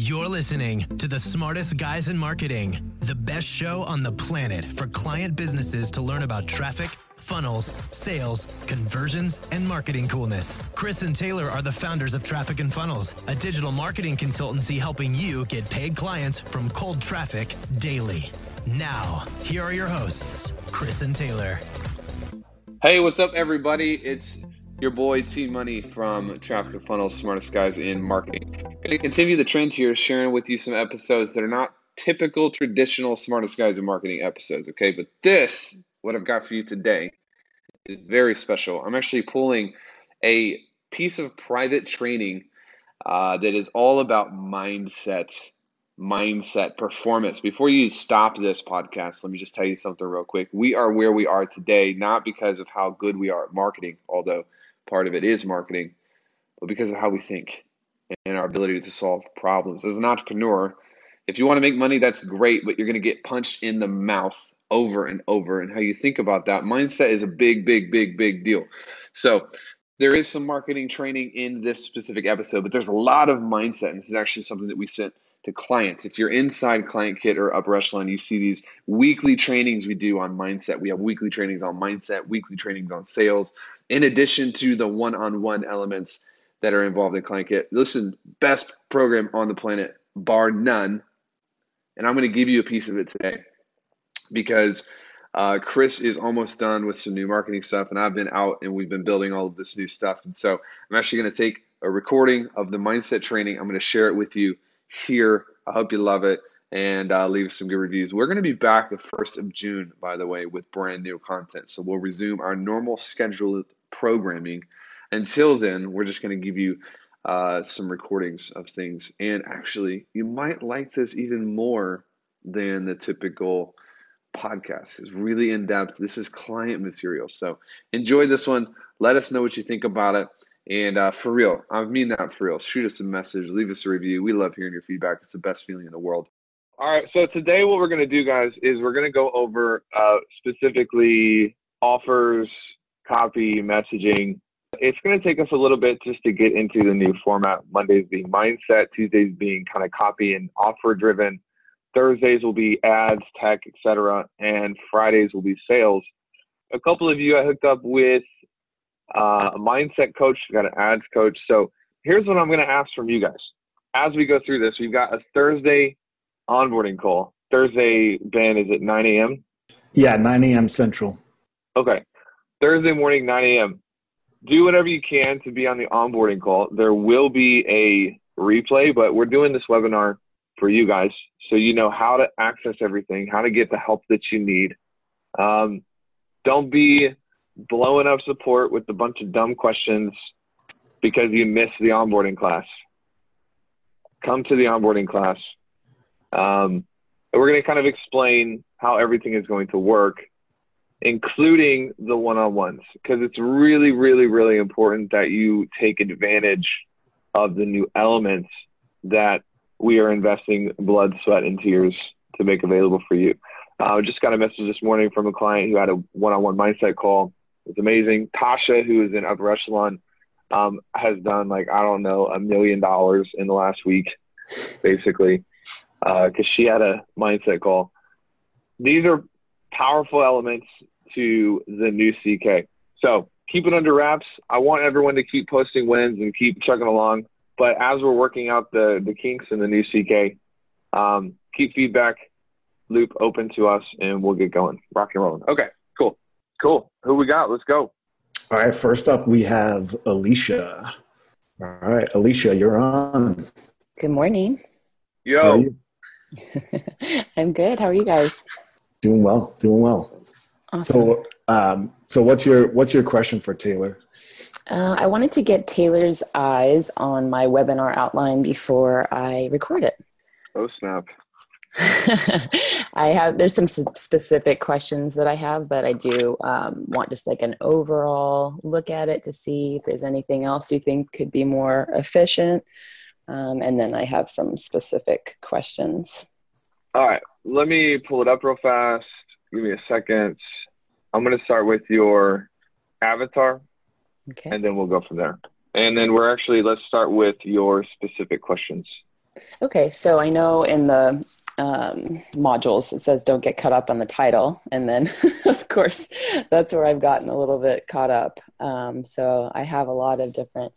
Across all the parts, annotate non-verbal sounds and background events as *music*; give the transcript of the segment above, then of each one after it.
You're listening to the smartest guys in marketing, the best show on the planet for client businesses to learn about traffic, funnels, sales, conversions, and marketing coolness. Chris and Taylor are the founders of Traffic and Funnels, a digital marketing consultancy helping you get paid clients from cold traffic daily. Now, here are your hosts, Chris and Taylor. Hey, what's up, everybody? It's your boy T Money from Traffic and Funnels, smartest guys in marketing. Going to continue the trend here, sharing with you some episodes that are not typical traditional smartest guys in marketing episodes. Okay, but this, what I've got for you today, is very special. I'm actually pulling a piece of private training uh, that is all about mindset, mindset, performance. Before you stop this podcast, let me just tell you something real quick. We are where we are today, not because of how good we are at marketing, although part of it is marketing, but because of how we think and our ability to solve problems. As an entrepreneur, if you want to make money, that's great, but you're going to get punched in the mouth over and over. And how you think about that mindset is a big, big, big, big deal. So, there is some marketing training in this specific episode, but there's a lot of mindset. And this is actually something that we sent to clients. If you're inside Client Kit or Upper Echelon, you see these weekly trainings we do on mindset. We have weekly trainings on mindset, weekly trainings on sales, in addition to the one on one elements that are involved in Client Kit. Listen, best program on the planet, bar none. And I'm going to give you a piece of it today because uh, Chris is almost done with some new marketing stuff, and I've been out and we've been building all of this new stuff. And so I'm actually going to take a recording of the mindset training. I'm going to share it with you here. I hope you love it and uh, leave some good reviews. We're going to be back the 1st of June, by the way, with brand new content. So we'll resume our normal scheduled programming. Until then, we're just going to give you uh, some recordings of things. And actually, you might like this even more than the typical podcast. It's really in depth. This is client material. So enjoy this one. Let us know what you think about it. And uh, for real, I mean that for real. Shoot us a message, leave us a review. We love hearing your feedback. It's the best feeling in the world. All right. So today, what we're going to do, guys, is we're going to go over uh, specifically offers, copy, messaging. It's going to take us a little bit just to get into the new format. Mondays being mindset, Tuesdays being kind of copy and offer driven. Thursdays will be ads, tech, etc., and Fridays will be sales. A couple of you I hooked up with uh, a mindset coach, got an ads coach. So here's what I'm going to ask from you guys as we go through this. We've got a Thursday onboarding call. Thursday, Ben, is it 9 a.m.? Yeah, 9 a.m. Central. Okay. Thursday morning, 9 a.m. Do whatever you can to be on the onboarding call. There will be a replay, but we're doing this webinar for you guys so you know how to access everything, how to get the help that you need. Um, don't be blowing up support with a bunch of dumb questions because you missed the onboarding class. Come to the onboarding class. Um, we're going to kind of explain how everything is going to work, including the one on ones, because it's really, really, really important that you take advantage of the new elements that we are investing blood, sweat, and tears to make available for you. I uh, just got a message this morning from a client who had a one on one mindset call. It's amazing. Tasha, who is in upper echelon, um, has done like, I don't know, a million dollars in the last week, basically because uh, she had a mindset call. These are powerful elements to the new CK. So keep it under wraps. I want everyone to keep posting wins and keep chugging along. But as we're working out the the kinks in the new CK, um, keep feedback loop open to us, and we'll get going, rock and rolling. Okay, cool, cool. Who we got? Let's go. All right. First up, we have Alicia. All right, Alicia, you're on. Good morning. Yo. *laughs* I'm good. How are you guys? Doing well. Doing well. Awesome. So, um, so what's your what's your question for Taylor? Uh, I wanted to get Taylor's eyes on my webinar outline before I record it. Oh snap! *laughs* I have there's some specific questions that I have, but I do um, want just like an overall look at it to see if there's anything else you think could be more efficient. Um, and then I have some specific questions. All right, let me pull it up real fast. Give me a second. I'm going to start with your avatar, okay. and then we'll go from there. And then we're actually, let's start with your specific questions. Okay, so I know in the um, modules it says don't get caught up on the title, and then *laughs* of course that's where I've gotten a little bit caught up. Um, so I have a lot of different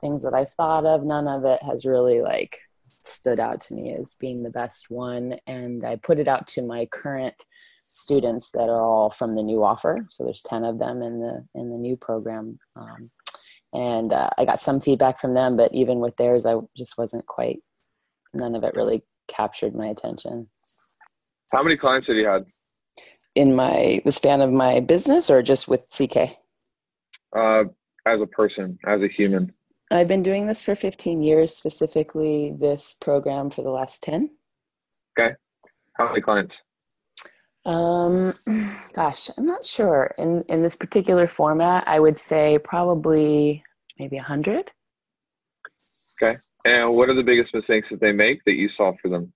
things that I've thought of. None of it has really like stood out to me as being the best one, and I put it out to my current students that are all from the new offer. So there's ten of them in the in the new program. Um, and uh, I got some feedback from them, but even with theirs, I just wasn't quite. None of it really captured my attention. How many clients have you had? In my the span of my business, or just with CK? Uh, as a person, as a human. I've been doing this for 15 years, specifically this program for the last 10. Okay. How many clients? Um, *clears throat* gosh, I'm not sure. In in this particular format, I would say probably maybe a hundred. Okay. And what are the biggest mistakes that they make that you saw for them?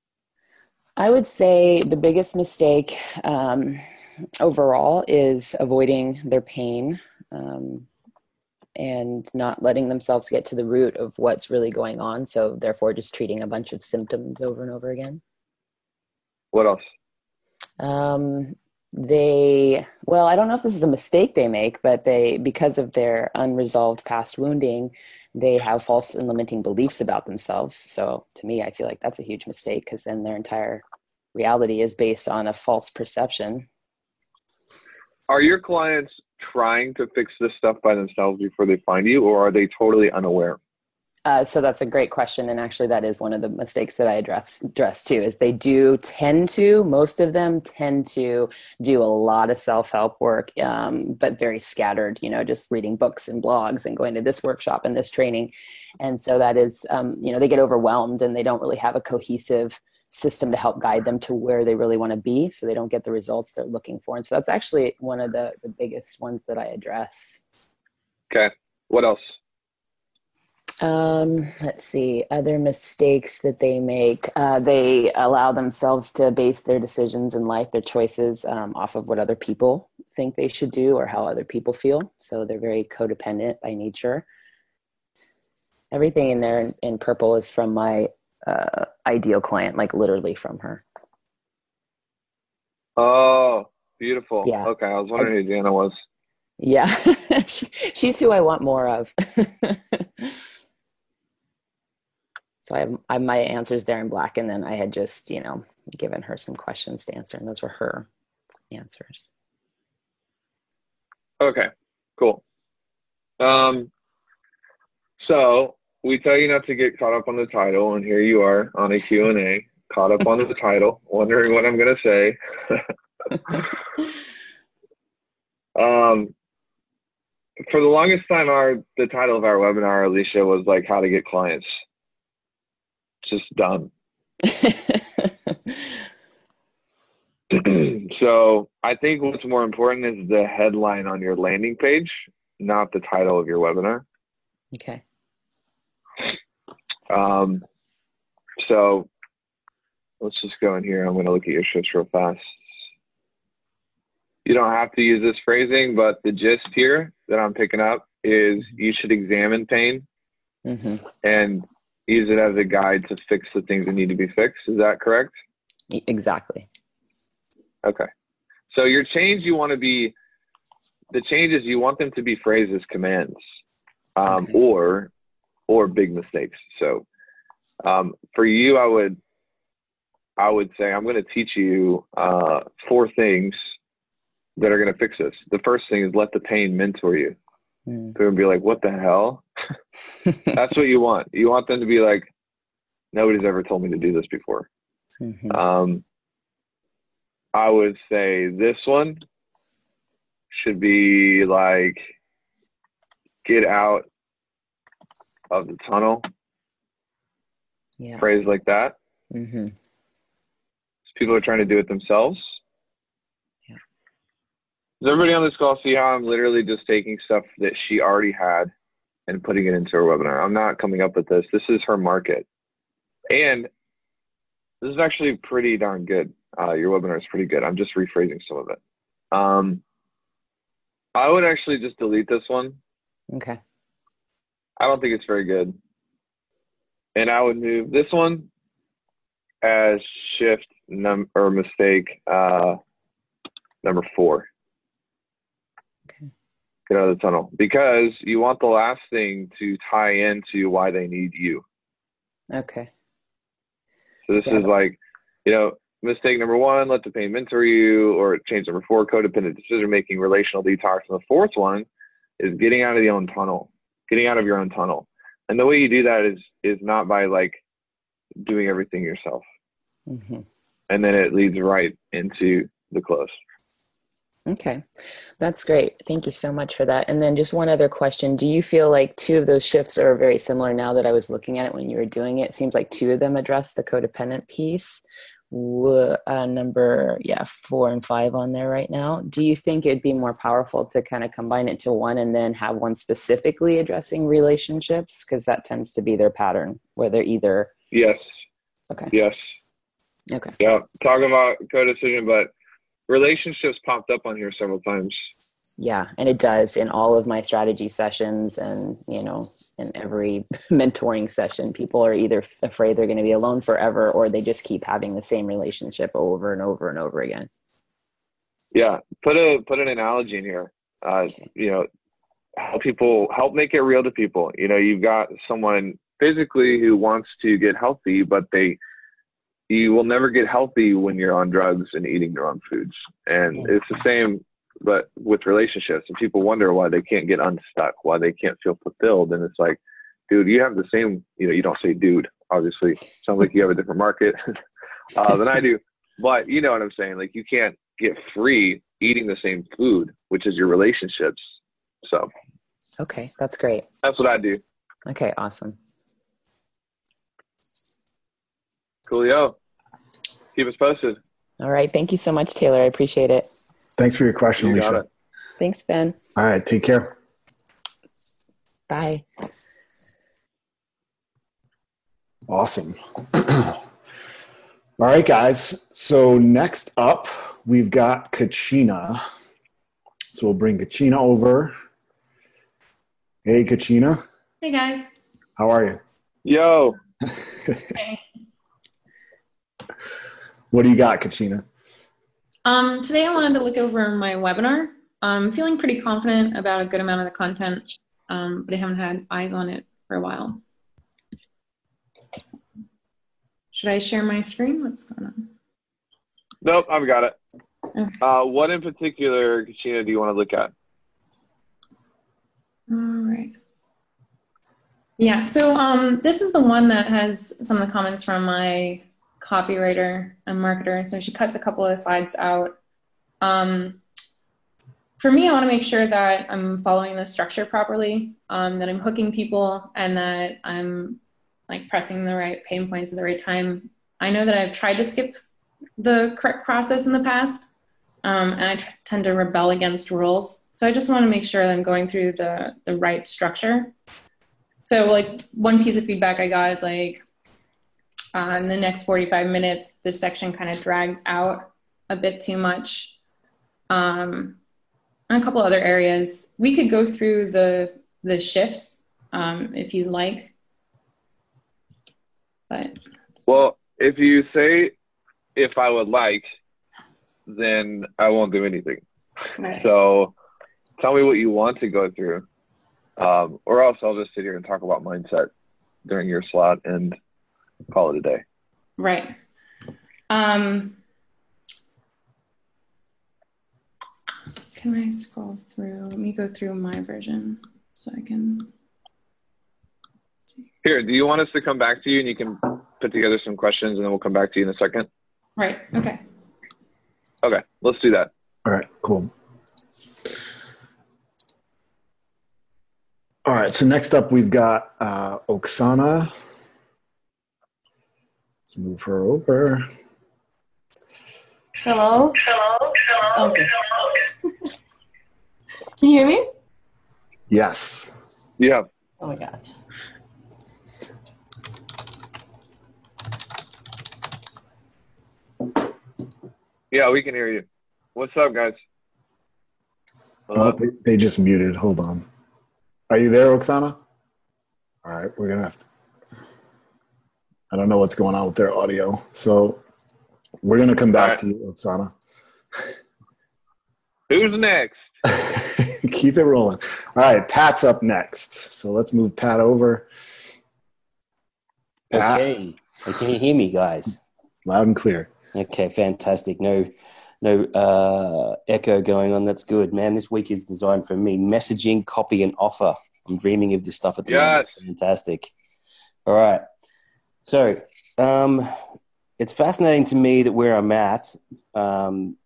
I would say the biggest mistake um, overall is avoiding their pain um, and not letting themselves get to the root of what's really going on. So, therefore, just treating a bunch of symptoms over and over again. What else? Um, they well i don't know if this is a mistake they make but they because of their unresolved past wounding they have false and limiting beliefs about themselves so to me i feel like that's a huge mistake because then their entire reality is based on a false perception are your clients trying to fix this stuff by themselves before they find you or are they totally unaware uh, so that's a great question, and actually, that is one of the mistakes that I address address too. Is they do tend to, most of them tend to do a lot of self help work, um, but very scattered. You know, just reading books and blogs and going to this workshop and this training, and so that is, um, you know, they get overwhelmed and they don't really have a cohesive system to help guide them to where they really want to be, so they don't get the results they're looking for. And so that's actually one of the the biggest ones that I address. Okay, what else? Um, let's see, other mistakes that they make. Uh, they allow themselves to base their decisions in life, their choices, um, off of what other people think they should do or how other people feel. So they're very codependent by nature. Everything in there in, in purple is from my uh, ideal client, like literally from her. Oh, beautiful. Yeah. Okay, I was wondering I, who Jana was. Yeah, *laughs* she's who I want more of. *laughs* so I have, I have my answers there in black, and then I had just you know given her some questions to answer, and those were her answers. Okay, cool. Um, so we tell you not to get caught up on the title, and here you are on a Q and A, caught up on the title, *laughs* wondering what I'm going to say. *laughs* um, for the longest time, our the title of our webinar, Alicia, was like how to get clients just done. *laughs* *clears throat* so I think what's more important is the headline on your landing page, not the title of your webinar. Okay. Um, so let's just go in here. I'm going to look at your shifts real fast. You don't have to use this phrasing, but the gist here that I'm picking up is you should examine pain mm-hmm. and use it as a guide to fix the things that need to be fixed. Is that correct? Exactly. Okay. So your change, you want to be, the changes you want them to be phrased as commands, um, okay. or, or big mistakes. So, um, for you, I would, I would say I'm going to teach you uh, four things that are going to fix this. The first thing is let the pain mentor you. Mm. They're going to be like, "What the hell?" *laughs* That's what you want. You want them to be like, nobody's ever told me to do this before. Mm-hmm. Um, I would say this one should be like, get out of the tunnel. Yeah. Phrase like that. Mm-hmm. People are trying to do it themselves. Yeah. Does everybody on this call see how I'm literally just taking stuff that she already had and putting it into her webinar. I'm not coming up with this. This is her market. And this is actually pretty darn good. Uh, your webinar is pretty good. I'm just rephrasing some of it. Um, I would actually just delete this one. Okay. I don't think it's very good. And I would move this one as shift num or mistake uh, number four. Okay. Get out of the tunnel because you want the last thing to tie into why they need you. Okay. So this Yeah. is like, you know, mistake number one, let the pain mentor you, or change number four, codependent decision making, relational detox. And the fourth one is getting out of the own tunnel, getting out of your own tunnel. And the way you do that is is not by like doing everything yourself. hmm And then it leads right into the close. Okay, that's great. Thank you so much for that. And then just one other question. Do you feel like two of those shifts are very similar now that I was looking at it when you were doing it? It seems like two of them address the codependent piece. Uh, number, yeah, four and five on there right now. Do you think it'd be more powerful to kind of combine it to one and then have one specifically addressing relationships? Because that tends to be their pattern, where they're either, Yes. okay, Yes. okay. Yeah. talking about co-decision, but relationships popped up on here several times. Yeah, and it does in all of my strategy sessions and, you know, in every *laughs* mentoring session, people are either afraid they're going to be alone forever or they just keep having the same relationship over and over and over again. Yeah. Put a put an analogy in here. Uh, you know, help people help make it real to people. You know, you've got someone physically who wants to get healthy, but they you will never get healthy when you're on drugs and eating the wrong foods. And it's the same but with relationships and people wonder why they can't get unstuck, why they can't feel fulfilled. And it's like, dude, you have the same, you know, you don't say dude, obviously. Sounds like you have a different market *laughs* uh, than I do. But you know what I'm saying? Like you can't get free eating the same food, which is your relationships. So Okay, that's great. that's what I do. Okay, awesome. Coolio. Keep us posted. All right, thank you so much, Taylor. I appreciate it. Thanks for your question, You got Alicia. it. Thanks, Ben. All right, take care. Bye. Awesome. All right, guys. So next up, we've got Kachina. So we'll bring Kachina over. Hey, Kachina. Hey guys. How are you? Yo. Hey. *laughs* What do you got, Kachina? Um, today I wanted to look over my webinar. I'm feeling pretty confident about a good amount of the content, um, but I haven't had eyes on it for a while. Should I share my screen? What's going on? Nope, I've got it. Okay. Uh, what in particular, Katrina, do you want to look at? All right. Yeah, so um, this is the one that has some of the comments from my copywriter and marketer. So she cuts a couple of slides out. Um, for me, I want to make sure that I'm following the structure properly, um, that I'm hooking people, and that I'm like pressing the right pain points at the right time. I know that I've tried to skip the correct process in the past, um, and I tend to rebel against rules. So I just want to make sure that I'm going through the the right structure. So like one piece of feedback I got is like uh, in the next 45 minutes, this section kind of drags out a bit too much. Um, and a couple other areas, we could go through the the shifts um, if you'd like. But Well, if you say if I would like, then I won't do anything. So tell me what you want to go through. Um, or else I'll just sit here and talk about mindset during your slot and call it a day. Right. Um, can I scroll through? Let me go through my version so I can. Here, do you want us to come back to you and you can put together some questions and then we'll come back to you in a second? Right. Okay. Okay, let's do that. All right, cool. All right, so next up we've got uh, Oksana. Let's move her over. Hello? Hello? Hello? Okay. *laughs* Can you hear me? Yes. Yeah. Oh my god. Yeah, we can hear you. What's up, guys? Oh, they, they just muted. Hold on. Are you there, Oksana? All right, we're gonna have to. I don't know what's going on with their audio. So we're gonna come back All right. to you, Oksana. Who's next? *laughs* Keep it rolling. All right, Pat's up next. So let's move Pat over. Pat, Okay. Hey, Can you hear me, guys? loud and clear. Okay, fantastic. No, no uh, echo going on. That's good, man. This week is designed for me. Messaging, copy, and offer. I'm dreaming of this stuff at the moment. Fantastic. All right. So, um, it's fascinating to me that where I'm at, um,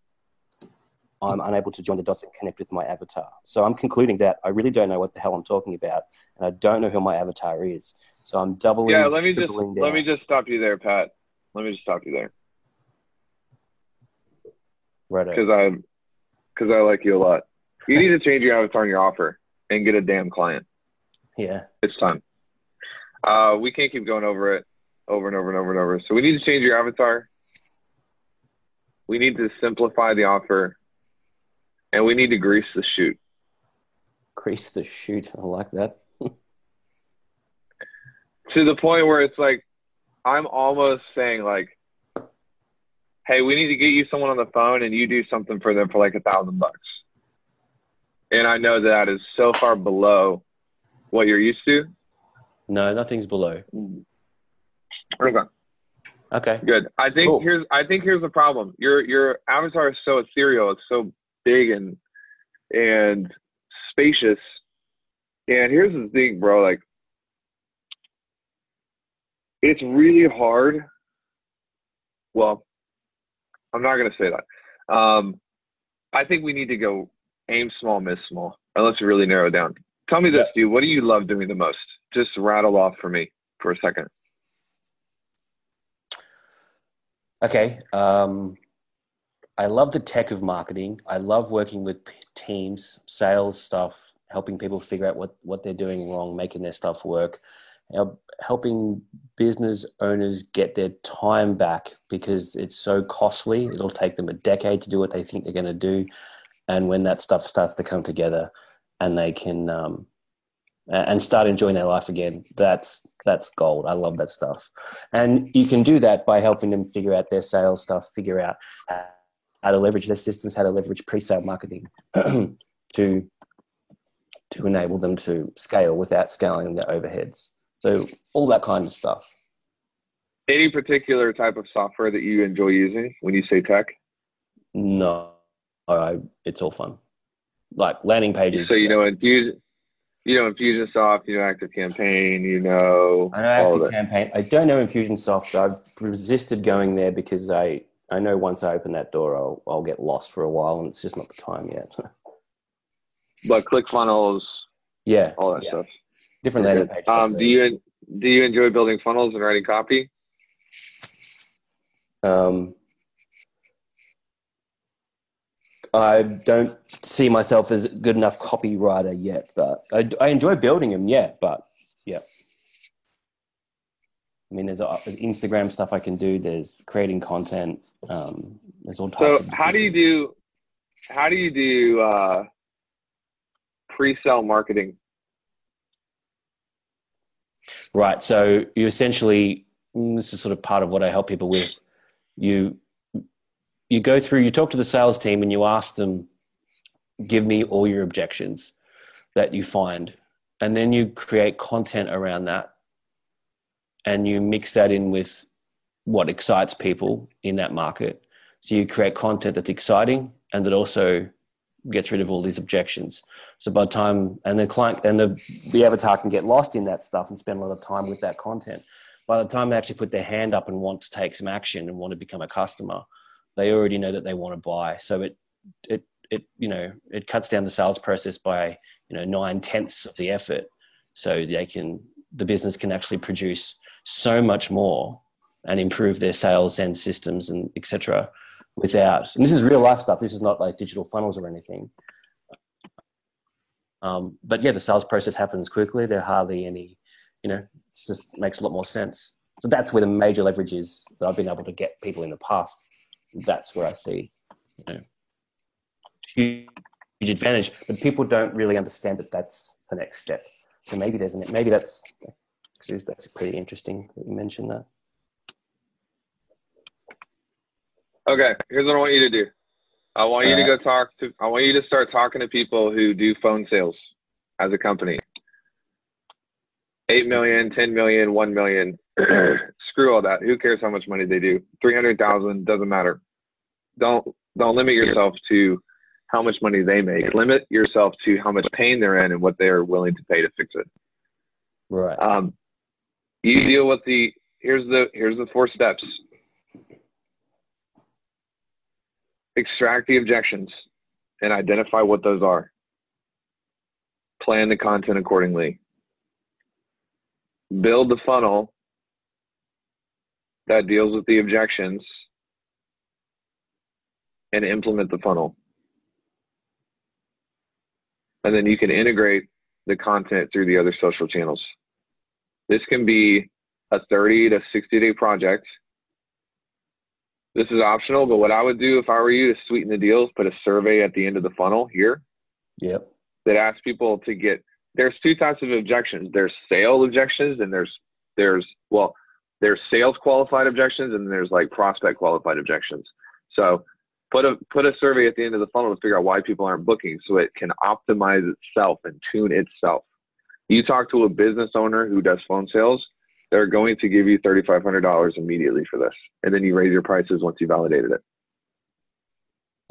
I'm unable to join the dots and connect with my avatar. So I'm concluding that I really don't know what the hell I'm talking about, and I don't know who my avatar is. So I'm doubling. Yeah, let me just tripling let me just stop you there, Pat. Let me just stop you there Right. because I'm because I like you a lot. You need to change your avatar and your offer and get a damn client. Yeah. It's time. Uh, we can't keep going over it over and over and over and over. So we need to change your avatar. We need to simplify the offer, and we need to grease the chute. Grease the chute. I like that. *laughs* to the point where it's like I'm almost saying like, hey, we need to get you someone on the phone and you do something for them for like a thousand bucks. And I know that is so far below what you're used to. No, nothing's below. Mm-hmm. Okay, Okay. good. I think Cool. here's I think here's the problem. Your your avatar is so ethereal. It's so big and and spacious. And here's the thing, bro. Like, it's really hard. Well, I'm not gonna say that. Um, I think we need to go aim small, miss small, and let's really narrow down. Tell me this, dude. What do you love doing the most? Just rattle off for me for a second. Okay. Um, I love the tech of marketing. I love working with teams, sales stuff, helping people figure out what, what they're doing wrong, making their stuff work, helping business owners get their time back because it's so costly. It'll take them a decade to do what they think they're going to do. And when that stuff starts to come together and they can um, and start enjoying their life again, that's that's gold. I love that stuff. And you can do that by helping them figure out their sales stuff, figure out how to leverage their systems, how to leverage pre-sale marketing *clears throat* to to enable them to scale without scaling their overheads. So all that kind of stuff. Any particular type of software that you enjoy using when you say tech? No, I, it's all fun. Like landing pages. So you know Infuse, you know Infusionsoft, you know Active Campaign, you know I know Active. Campaign. I don't know Infusionsoft. I've resisted going there because I, I know once I open that door, I'll, I'll get lost for a while, and it's just not the time yet. *laughs* But ClickFunnels, yeah, all that yeah. stuff. different landing pages. Um, do you do you enjoy building funnels and writing copy? Um, I don't see myself as a good enough copywriter yet, but I, I enjoy building them. Yeah, but yeah. I mean, there's, a, there's Instagram stuff I can do. There's creating content. Um, there's all types. So of how do you do how do you do uh, pre-sale marketing? Right. So you essentially, mm, this is sort of part of what I help people with. You you go through, you talk to the sales team, and you ask them, "Give me all your objections that you find," and then you create content around that, and you mix that in with what excites people in that market. So you create content that's exciting and that also gets rid of all these objections. So by the time and the client and the the avatar can get lost in that stuff and spend a lot of time with that content. By the time they actually put their hand up and want to take some action and want to become a customer, they already know that they want to buy. So it it it you know it cuts down the sales process by you know nine tenths of the effort. So they can the business can actually produce so much more and improve their sales and systems and etc. Without and this is real life stuff. This is not like digital funnels or anything. Um, but yeah, the sales process happens quickly. There are hardly any, you know, it just makes a lot more sense. So that's where the major leverage is that I've been able to get people in the past that's where I see you know, huge, huge advantage. But people don't really understand that that's the next step. So maybe there's an, maybe that's that's pretty interesting that you mentioned that. Okay, here's what I want you to do. I want you uh, to go talk to. I want you to start talking to people who do phone sales as a company. Eight million, ten million, one million. *clears throat* Screw all that. Who cares how much money they do? Three hundred thousand doesn't matter. Don't don't limit yourself to how much money they make. Limit yourself to how much pain they're in and what they're willing to pay to fix it. Right. Um, you deal with the here's the here's the four steps. Extract the objections and identify what those are. Plan the content accordingly. Build the funnel that deals with the objections and implement the funnel. And then you can integrate the content through the other social channels. This can be a 30 to 60 day project. This is optional, but what I would do if I were you to sweeten the deals, put a survey at the end of the funnel here. Yep. That asks people to get there's two types of objections. There's sale objections and there's there's well, there's sales qualified objections and there's like prospect qualified objections. So put a put a survey at the end of the funnel to figure out why people aren't booking so it can optimize itself and tune itself. You talk to a business owner who does phone sales, they're going to give you $3,500 immediately for this. And then you raise your prices once you validated it.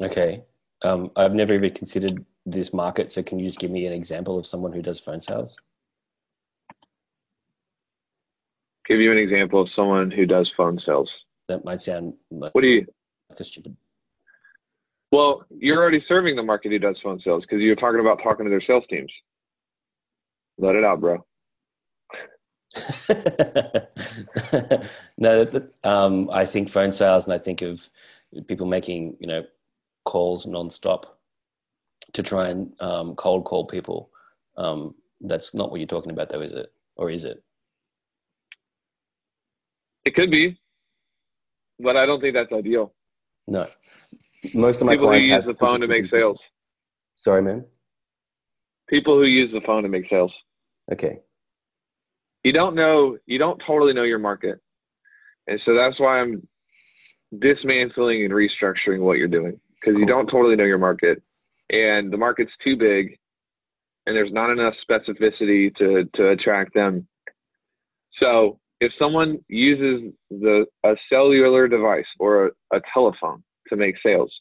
Okay. Um, I've never even considered this market. So can you just give me an example of someone who does phone sales? Give you an example of someone who does phone sales. That might sound like What do you? like a stupid. Well, you're already serving the market who does phone sales because you're talking about talking to their sales teams. Let it out, bro. *laughs* no, um, I think phone sales, and I think of people making you know calls nonstop to try and um, cold call people. Um, that's not what you're talking about, though, is it? Or is it? It could be, but I don't think that's ideal. No. Most of my People who use the phone to make sales. Sorry, man. People who use the phone to make sales. Okay. You don't know. You don't totally know your market, and so that's why I'm dismantling and restructuring what you're doing because you don't totally know your market, and the market's too big, and there's not enough specificity to to attract them. So if someone uses the a cellular device or a, a telephone to make sales,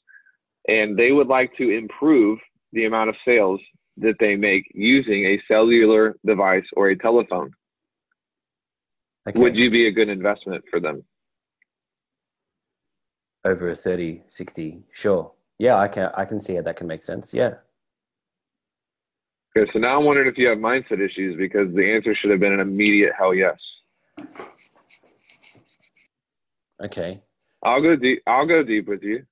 and they would like to improve the amount of sales that they make using a cellular device or a telephone, okay. would you be a good investment for them? Over a 30, 60, sure. Yeah, I can, I can see how that can make sense. Yeah. Okay, so now I'm wondering if you have mindset issues because the answer should have been an immediate hell yes. Okay. I'll go deep. I'll go deep with you.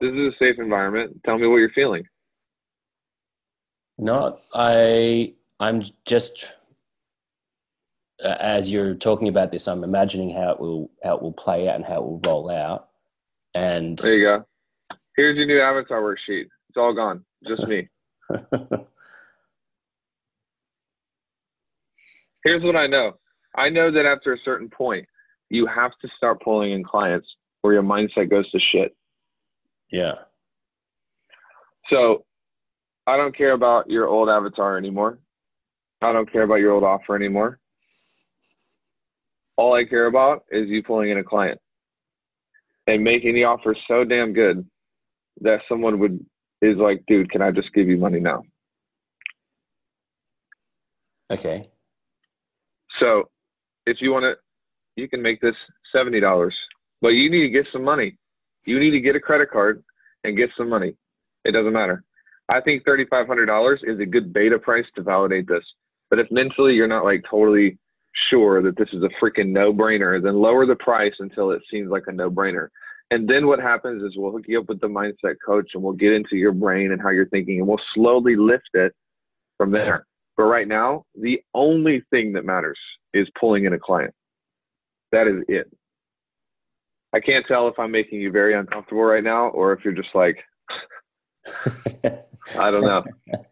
This is a safe environment. Tell me what you're feeling. No, I I'm just uh, as you're talking about this, I'm imagining how it will how it will play out and how it will roll out. And There you go. Here's your new avatar worksheet. It's all gone. Just me. *laughs* Here's what I know. I know that after a certain point, you have to start pulling in clients or your mindset goes to shit. yeah, So I don't care about your old avatar anymore. I don't care about your old offer anymore. All I care about is you pulling in a client and making the offer so damn good that someone would is like, dude, can I just give you money now? okay, So if you want to, you can make this seventy dollars, but you need to get some money. You need to get a credit card and get some money. It doesn't matter. I think thirty five hundred dollars is a good beta price to validate this. But if mentally you're not like totally sure that this is a freaking no brainer, then lower the price until it seems like a no brainer. And then what happens is we'll hook you up with the mindset coach and we'll get into your brain and how you're thinking and we'll slowly lift it from there. But right now, the only thing that matters is pulling in a client. That is it. I can't tell if I'm making you very uncomfortable right now or if you're just like, *laughs* I don't know.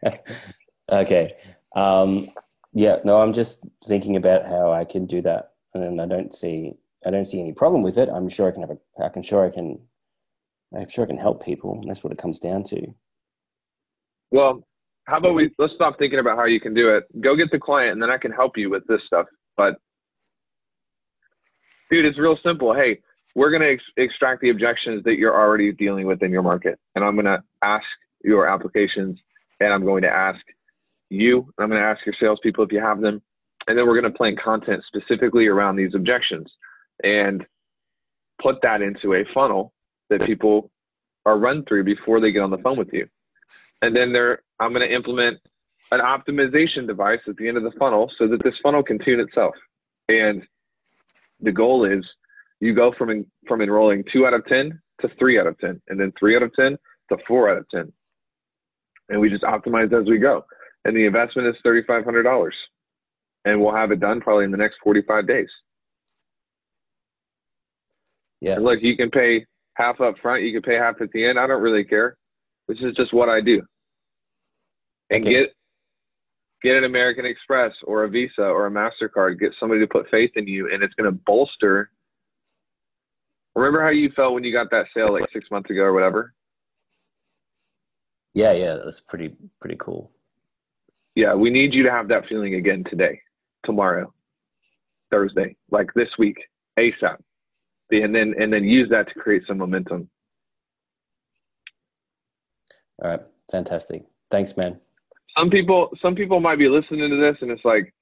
*laughs* okay. Um, yeah, no, I'm just thinking about how I can do that, and I don't see I don't see any problem with it. I'm sure I can have a I can sure I can I'm sure I can help people. That's what it comes down to. Well, how about we let's stop thinking about how you can do it. Go get the client, and then I can help you with this stuff. But, dude, it's real simple. Hey, we're going to ex- extract the objections that you're already dealing with in your market, and I'm going to ask your applications, and I'm going to ask you. I'm going to ask your salespeople if you have them, and then we're going to plan content specifically around these objections, and put that into a funnel that people are run through before they get on the phone with you. And then there, I'm going to implement an optimization device at the end of the funnel so that this funnel can tune itself. And the goal is you go from from enrolling two out of ten to three out of ten, and then three out of ten to four out of ten, and we just optimize as we go. And the investment is thirty five hundred dollars, and we'll have it done probably in the next forty five days. Yeah. And look, you can pay half up front, you can pay half at the end. I don't really care. This is just what I do. And Okay. get get an American Express or a Visa or a MasterCard. Get somebody to put faith in you and it's gonna bolster Remember how you felt when you got that sale like six months ago or whatever? Yeah, yeah, that was pretty pretty cool. Yeah, we need you to have that feeling again today, tomorrow, Thursday, like this week, ASAP. And then and then use that to create some momentum. All right, fantastic. Thanks, man. Some people some people might be listening to this and it's like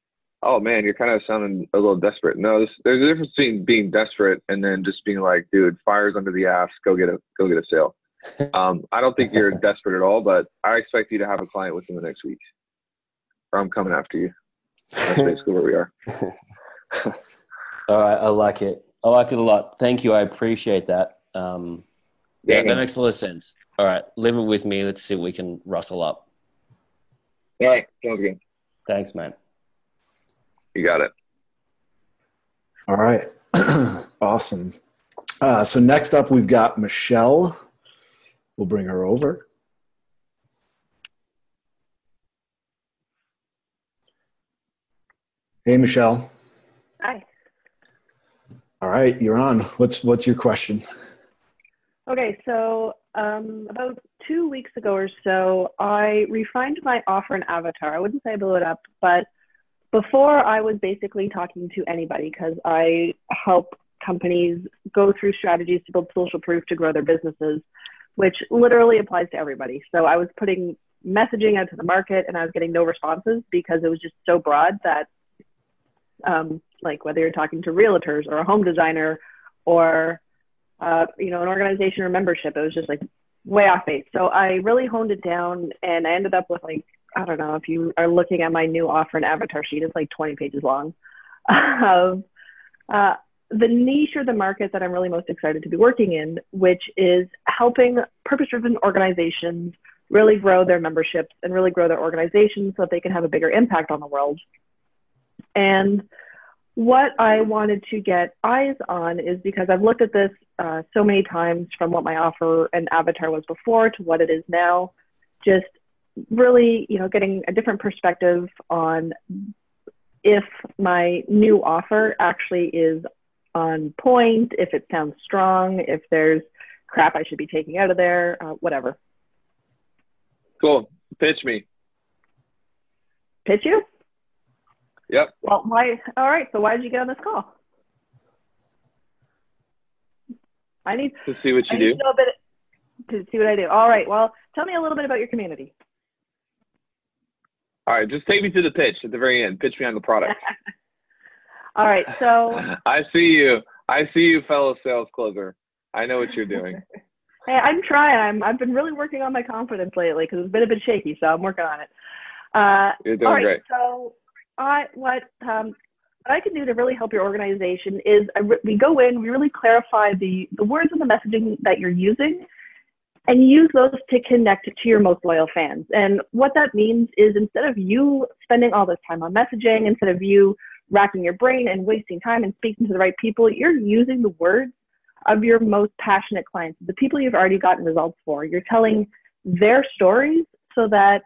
oh man you're kind of sounding a little desperate no this, there's a difference between being desperate and then just being like dude fires under the ass go get a go get a sale *laughs* um, i don't think you're desperate at all but i expect you to have a client within the next week or i'm coming after you that's basically where we are *laughs* *laughs* All right, I like it. I like it a lot. Thank you. I appreciate that. Um, yeah, Yeah, that makes a lot of sense. All right, leave it with me. Let's see if we can rustle up. All right sounds good Thanks, man. you got it All right. *clears throat* awesome. Uh, so next up, we've got Michelle. We'll bring her over. Hey, Michelle. Hi. All right, you're on. What's what's your question? Okay, so um, about two weeks ago or so, I refined my offer and avatar. I wouldn't say I blew it up, but before I was basically talking to anybody because I help companies go through strategies to build social proof to grow their businesses, which literally applies to everybody. So I was putting messaging out to the market and I was getting no responses because it was just so broad that, um, like, whether you're talking to realtors or a home designer or uh, you know, an organization or membership. It was just like way off base. So I really honed it down and I ended up with like, I don't know if you are looking at my new offer and avatar sheet, it's like 20 pages long of *laughs* uh, the niche or the market that I'm really most excited to be working in, which is helping purpose driven organizations really grow their memberships and really grow their organizations so that they can have a bigger impact on the world. And what I wanted to get eyes on is because I've looked at this uh, so many times from what my offer and avatar was before to what it is now, just really, you know, getting a different perspective on if my new offer actually is on point, if it sounds strong, if there's crap I should be taking out of there, uh, whatever. cool pitch me Pitch you? Yep Well, why? All right. So why did you get on this call? I need to see what I you need do to know a bit to see what I do. All right. Well, tell me a little bit about your community. all right just take me to the pitch at the very end pitch me on the product *laughs* All right. So, *laughs* I see you. I see you, fellow sales closer. I know what you're doing. *laughs* hey, I'm trying. I'm I've been really working on my confidence lately because it's been a bit shaky. So I'm working on it. Uh, You're doing all right. great. So, I what um, what I can do to really help your organization is re- we go in, we really clarify the the words and the messaging that you're using, and use those to connect to your most loyal fans. And what that means is instead of you spending all this time on messaging, instead of you racking your brain and wasting time and speaking to the right people, you're using the words of your most passionate clients, the people you've already gotten results for. You're telling their stories so that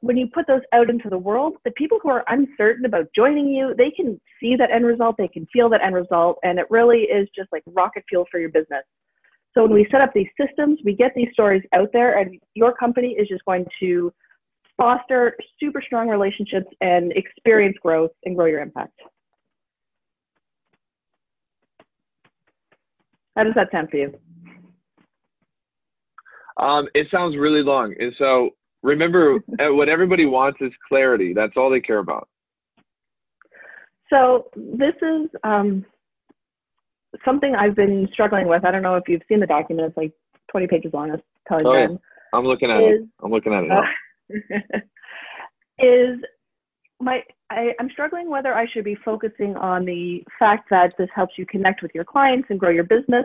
when you put those out into the world, the people who are uncertain about joining you, they can see that end result, they can feel that end result, and it really is just like rocket fuel for your business. So when we set up these systems, we get these stories out there, and your company is just going to foster super strong relationships and experience growth and grow your impact. How does that sound for you? Um, it sounds really long. And so remember, uh, what everybody wants is clarity. That's all they care about. So this is um, something I've been struggling with. I don't know if you've seen the document. It's like 20 pages long. I was telling Oh, yeah. I'm looking at Is- it. I'm looking at it now. *laughs* is my I, I'm struggling whether I should be focusing on the fact that this helps you connect with your clients and grow your business,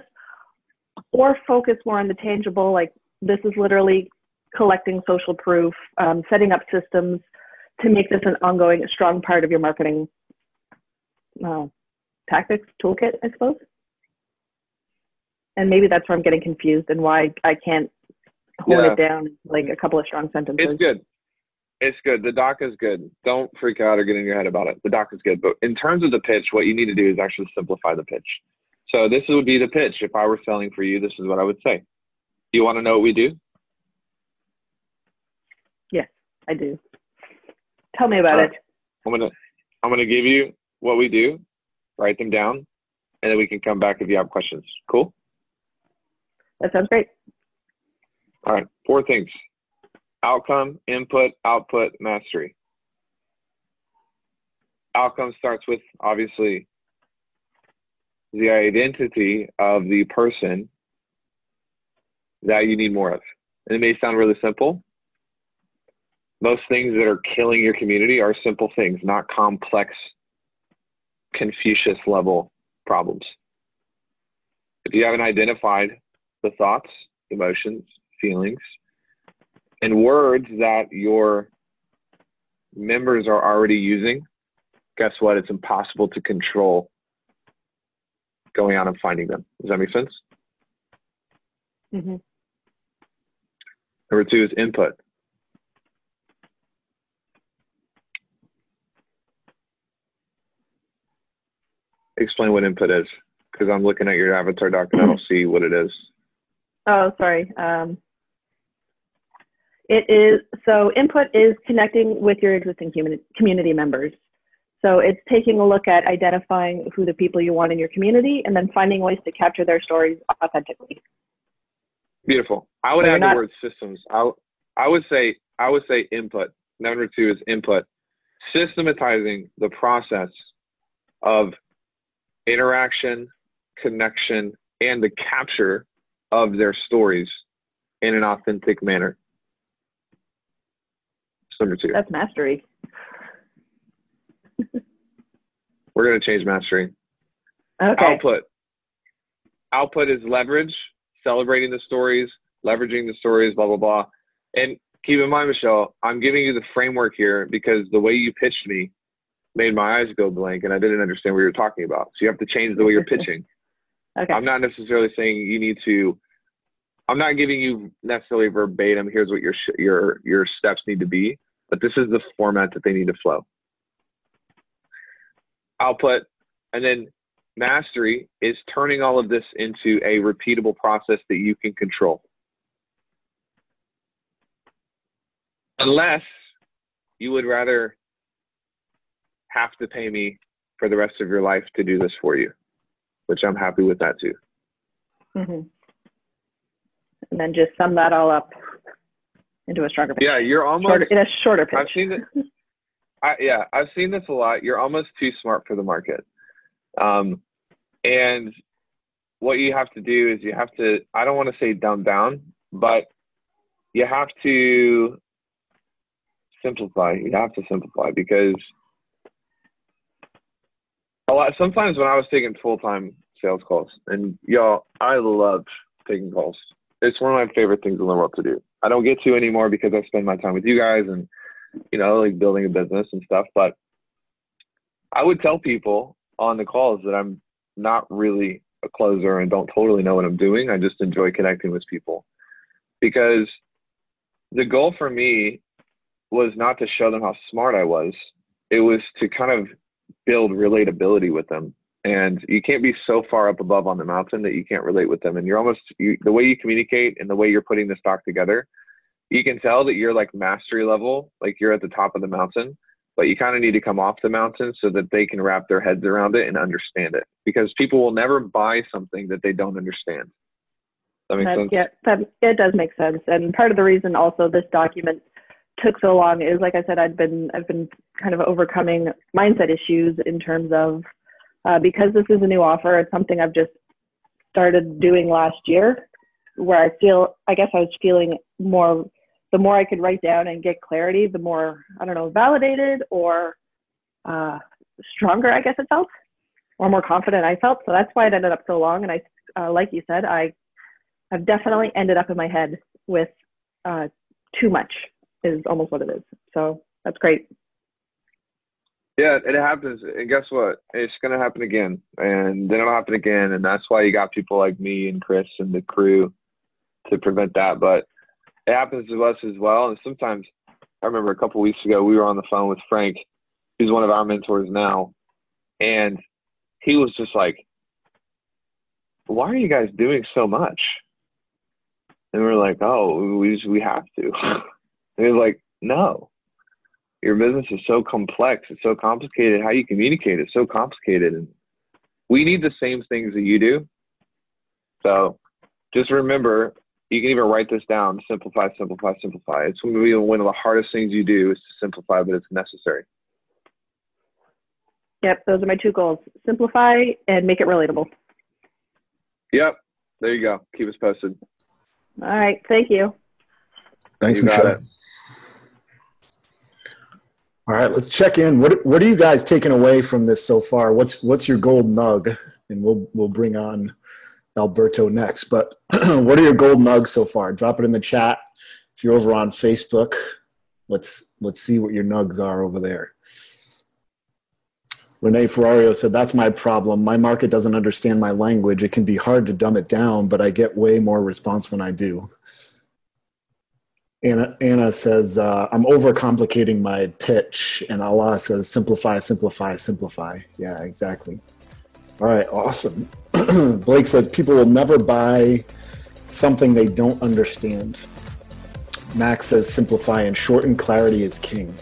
or focus more on the tangible, like this is literally collecting social proof, um, setting up systems to make this an ongoing, strong part of your marketing uh, tactics toolkit, I suppose. And maybe that's where I'm getting confused and why I can't hold Yeah. it down like a couple of strong sentences. It's good. It's good. The doc is good. Don't freak out or get in your head about it. The doc is good. But in terms of the pitch, what you need to do is actually simplify the pitch. So this would be the pitch. If I were selling for you, this is what I would say. Do You want to know what we do? Yes, I do. Tell me about Sure. it. I'm gonna I'm gonna give you what we do, write them down, and then we can come back if you have questions. Cool? That sounds great. All right. Four things. Outcome, input, output, mastery. Outcome starts with obviously the identity of the person that you need more of. And it may sound really simple. Most things that are killing your community are simple things, not complex Confucius level problems. If you haven't identified the thoughts, emotions, feelings, and words that your members are already using, guess what? It's impossible to control going out and finding them. Does that make sense? hmm Number two is input. Explain what input is, because I'm looking at your avatar doc and I don't see what it is. Oh, sorry. Um, it is so input is connecting with your existing community, community members. So it's taking a look at identifying who the people you want in your community and then finding ways to capture their stories authentically. Beautiful. I would So add the word systems. I, I would say I would say input. Number two is input. Systematizing the process of interaction, connection, and the capture of their stories in an authentic manner. That's number two. That's mastery. We're going to change mastery. Okay. Output. Output is leverage, celebrating the stories, leveraging the stories, blah, blah, blah. And keep in mind, Michelle, I'm giving you the framework here because the way you pitched me made my eyes go blank and I didn't understand what you were talking about. So you have to change the way you're pitching. Okay. I'm not necessarily saying you need to. I'm not giving you necessarily verbatim. Here's what your sh- your your steps need to be, but this is the format that they need to flow. Output, and then mastery is turning all of this into a repeatable process that you can control. Unless you would rather have to pay me for the rest of your life to do this for you which I'm happy with that too. Mm-hmm. And then just sum that all up into a stronger pitch. Yeah, you're almost. Shorter, in a shorter pitch. I've seen it. I, yeah, I've seen this a lot. You're almost too smart for the market. Um, and what you have to do is you have to. I don't want to say dumb down, but you have to simplify. You have to simplify because lot. Sometimes when I was taking full time sales calls, and y'all, I loved taking calls. It's one of my favorite things in the world to do. I don't get to anymore because I spend my time with you guys and you know, like building a business and stuff. But I would tell people on the calls that I'm not really a closer and don't totally know what I'm doing. I just enjoy connecting with people because the goal for me was not to show them how smart I was. It was to kind of build relatability with them and you can't be so far up above on the mountain that you can't relate with them. And you're almost you, the way you communicate and the way you're putting the stock together, you can tell that you're like mastery level, like you're at the top of the mountain. But you kind of need to come off the mountain so that they can wrap their heads around it and understand it. Because people will never buy something that they don't understand. That makes That- sense. Yeah, that, it does make sense. And part of the reason also this document took so long is, like I said, I've been I've been kind of overcoming mindset issues in terms of uh, because this is a new offer. It's something I've just started doing last year, where I feel I guess I was feeling more. The more I could write down and get clarity, the more I don't know validated or uh, stronger I guess it felt, or more confident I felt. So that's why it ended up so long. And I, uh, like you said, I I've definitely ended up in my head with uh, too much is almost what it is. So that's great. Yeah, it happens. And guess what? It's going to happen again. And then it'll happen again. And that's why you got people like me and Chris and the crew to prevent that. But it happens to us as well. And sometimes, I remember a couple weeks ago, we were on the phone with Frank, who's one of our mentors now. And he was just like, why are you guys doing so much? And we are like, oh, we, just, we have to. *laughs* and he was like, no. Your business is so complex it's so complicated how you communicate is so complicated and we need the same things that you do. So just remember you can even write this down simplify simplify simplify. It's going to be one of the hardest things you do is to simplify but it's necessary. Yep, those are my two goals: simplify and make it relatable. yep there you go. Keep us posted. All right, thank you. Thanks, you got Michelle. All right, let's check in. What what are you guys taking away from this so far? What's what's your gold nug? And we'll we'll bring on Alberto next. But *clears throat* what are your gold nugs so far? Drop it in the chat. If you're over on Facebook, let's let's see what your nugs are over there. Renee Ferrario said, That's my problem. My market doesn't understand my language. It can be hard to dumb it down, but I get way more response when I do. Anna, Anna says, uh, I'm overcomplicating my pitch. And Allah says, simplify, simplify, simplify. Yeah, exactly. All right, awesome. *clears throat* Blake says, people will never buy something they don't understand. Max says, simplify and shorten clarity is king.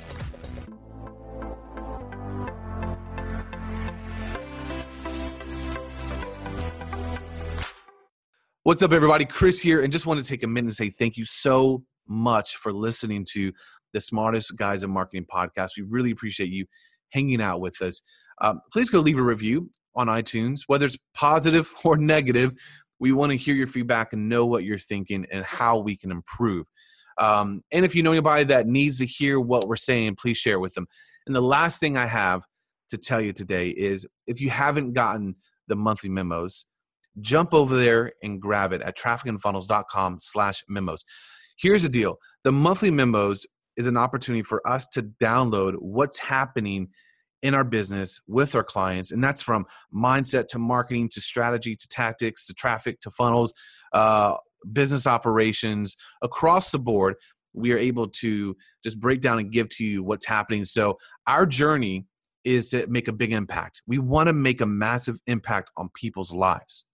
What's up, everybody? Chris here, and just want to take a minute and say thank you so much for listening to the Smartest Guys in Marketing podcast. We really appreciate you hanging out with us. Um, please go leave a review on iTunes, whether it's positive *laughs* or negative. We want to hear your feedback and know what you're thinking and how we can improve. Um, and if you know anybody that needs to hear what we're saying, please share it with them. And the last thing I have to tell you today is if you haven't gotten the monthly memos, jump over there and grab it at trafficandfunnels.com slash memos. Here's the deal. The monthly memos is an opportunity for us to download what's happening in our business with our clients. And that's from mindset to marketing to strategy to tactics to traffic to funnels, uh, business operations across the board. We are able to just break down and give to you what's happening. So our journey is to make a big impact. We want to make a massive impact on people's lives.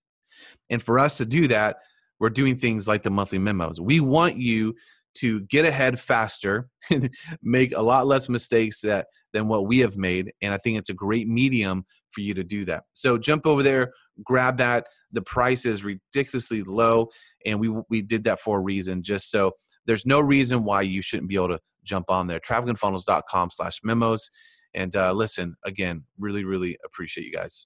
And for us to do that, we're doing things like the monthly memos. We want you to get ahead faster *laughs* and make a lot less mistakes that than what we have made. And I think it's a great medium for you to do that. So jump over there, grab that. The price is ridiculously low, and we we did that for a reason. Just so there's no reason why you shouldn't be able to jump on there. Trafficandfunnels.com slash memos. And uh, listen, again, really, really appreciate you guys.